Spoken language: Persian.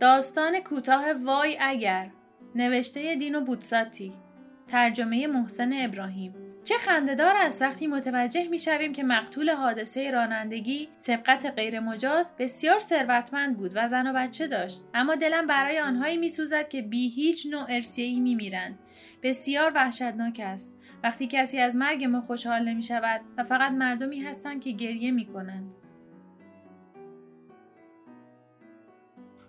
داستان کوتاه وای اگر نوشته دینو بودساتی ترجمه محسن ابراهیم. چه خندهدار است وقتی متوجه می شویم که مقتول حادثه رانندگی سبقت غیرمجاز بسیار ثروتمند بود و زن و بچه داشت. اما دلم برای آنهایی می سوزد که بی هیچ نوع ارسیه‌ای می میرند. بسیار وحشتناک است. وقتی کسی از مرگ ما خوشحال نمی شود و فقط مردمی هستند که گریه می کنند.